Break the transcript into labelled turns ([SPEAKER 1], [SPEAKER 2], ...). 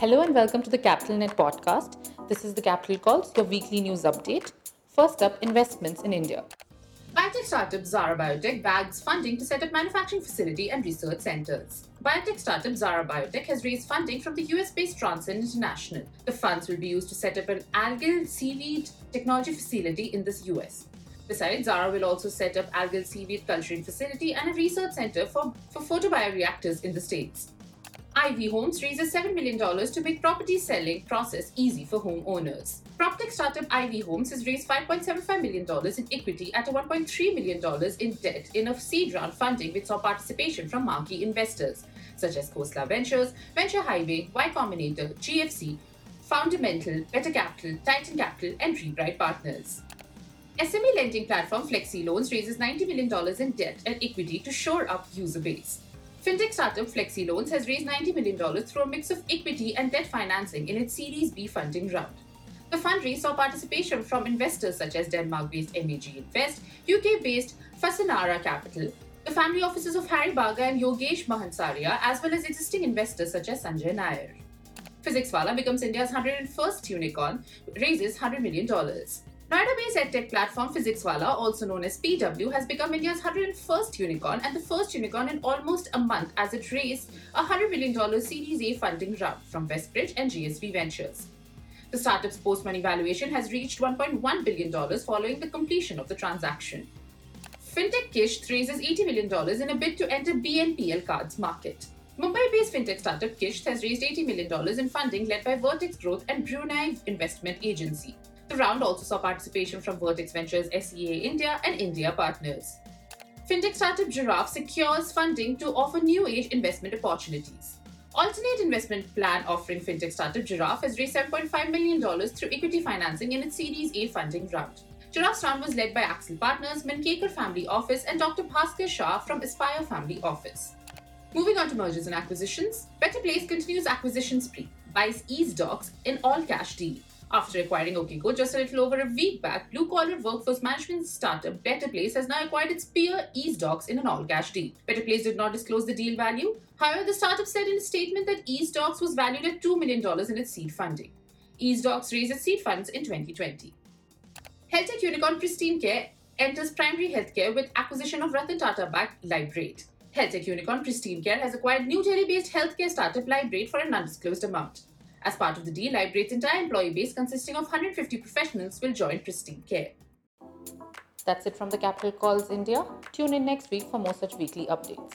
[SPEAKER 1] Hello and welcome to the Capital Net podcast. This is the Capital Calls, your weekly news update. First up, investments in India.
[SPEAKER 2] Biotech startup Zara Biotech bags funding to set up manufacturing facility and research centers. Biotech startup Zara Biotech has raised funding from the US-based Transcend International. The funds will be used to set up an algal seaweed technology facility in the US. Besides, Zara will also set up algal seaweed culturing facility and a research center for, for photobioreactors in the States. Ivy Homes raises $7 million to make property selling process easy for homeowners. PropTech startup Ivy Homes has raised $5.75 million in equity at a $1.3 million in debt in a seed round funding which saw participation from marquee investors such as Khosla Ventures, Venture Highway, Y Combinator, GFC, Fundamental, Better Capital, Titan Capital, and Rebright Partners. SME lending platform Flexi Loans raises $90 million in debt and equity to shore up user base. Fintech startup Flexi Loans has raised $90 million through a mix of equity and debt financing in its Series B funding round. The fundraise saw participation from investors such as Denmark based MAG Invest, UK based Fasanara Capital, the family offices of Harry Baga and Yogesh Mahansaria, as well as existing investors such as Sanjay Nayar. PhysicsWallah becomes India's 101st unicorn, raises $100 million. Noida-based edtech platform PhysicsWallah, also known as PW, has become India's 101st unicorn and the first unicorn in almost a month as it raised a $100 million Series A funding round from Westbridge and GSV Ventures. The startup's post-money valuation has reached $1.1 billion following the completion of the transaction. Fintech Kissht raises $80 million in a bid to enter BNPL cards market. Mumbai-based fintech startup Kissht has raised $80 million in funding led by Vertex Growth and Brunei Investment Agency. The round also saw participation from Vertex Ventures SEA India and India partners. Fintech startup Jiraaf secures funding to offer new age investment opportunities. Alternate investment plan offering fintech startup Jiraaf has raised $7.5 million through equity financing in its Series A funding round. Jiraaf's round was led by Accel Partners, Mankekar Family Office, and Dr. Bhaskar Shah from Aspire Family Office. Moving on to mergers and acquisitions, Better Place continues acquisition spree, buys EaseDocs in all cash deal. After acquiring OkayGo just a little over a week back, blue collar workforce management startup Better Place has now acquired its peer EaseDocs in an all cash deal. Better Place did not disclose the deal value. However, the startup said in a statement that EaseDocs was valued at $2 million in its seed funding. EaseDocs raised its seed funds in 2020. Healthtech unicorn Pristyn Care enters primary healthcare with acquisition of Ratan Tata backed Lybrate. Healthtech unicorn Pristyn Care has acquired New Delhi based healthcare startup Lybrate for an undisclosed amount. As part of the deal, Lybrate's entire employee base, consisting of 150 professionals, will join Pristyn Care.
[SPEAKER 1] That's it from the Capital Calls India. Tune in next week for more such weekly updates.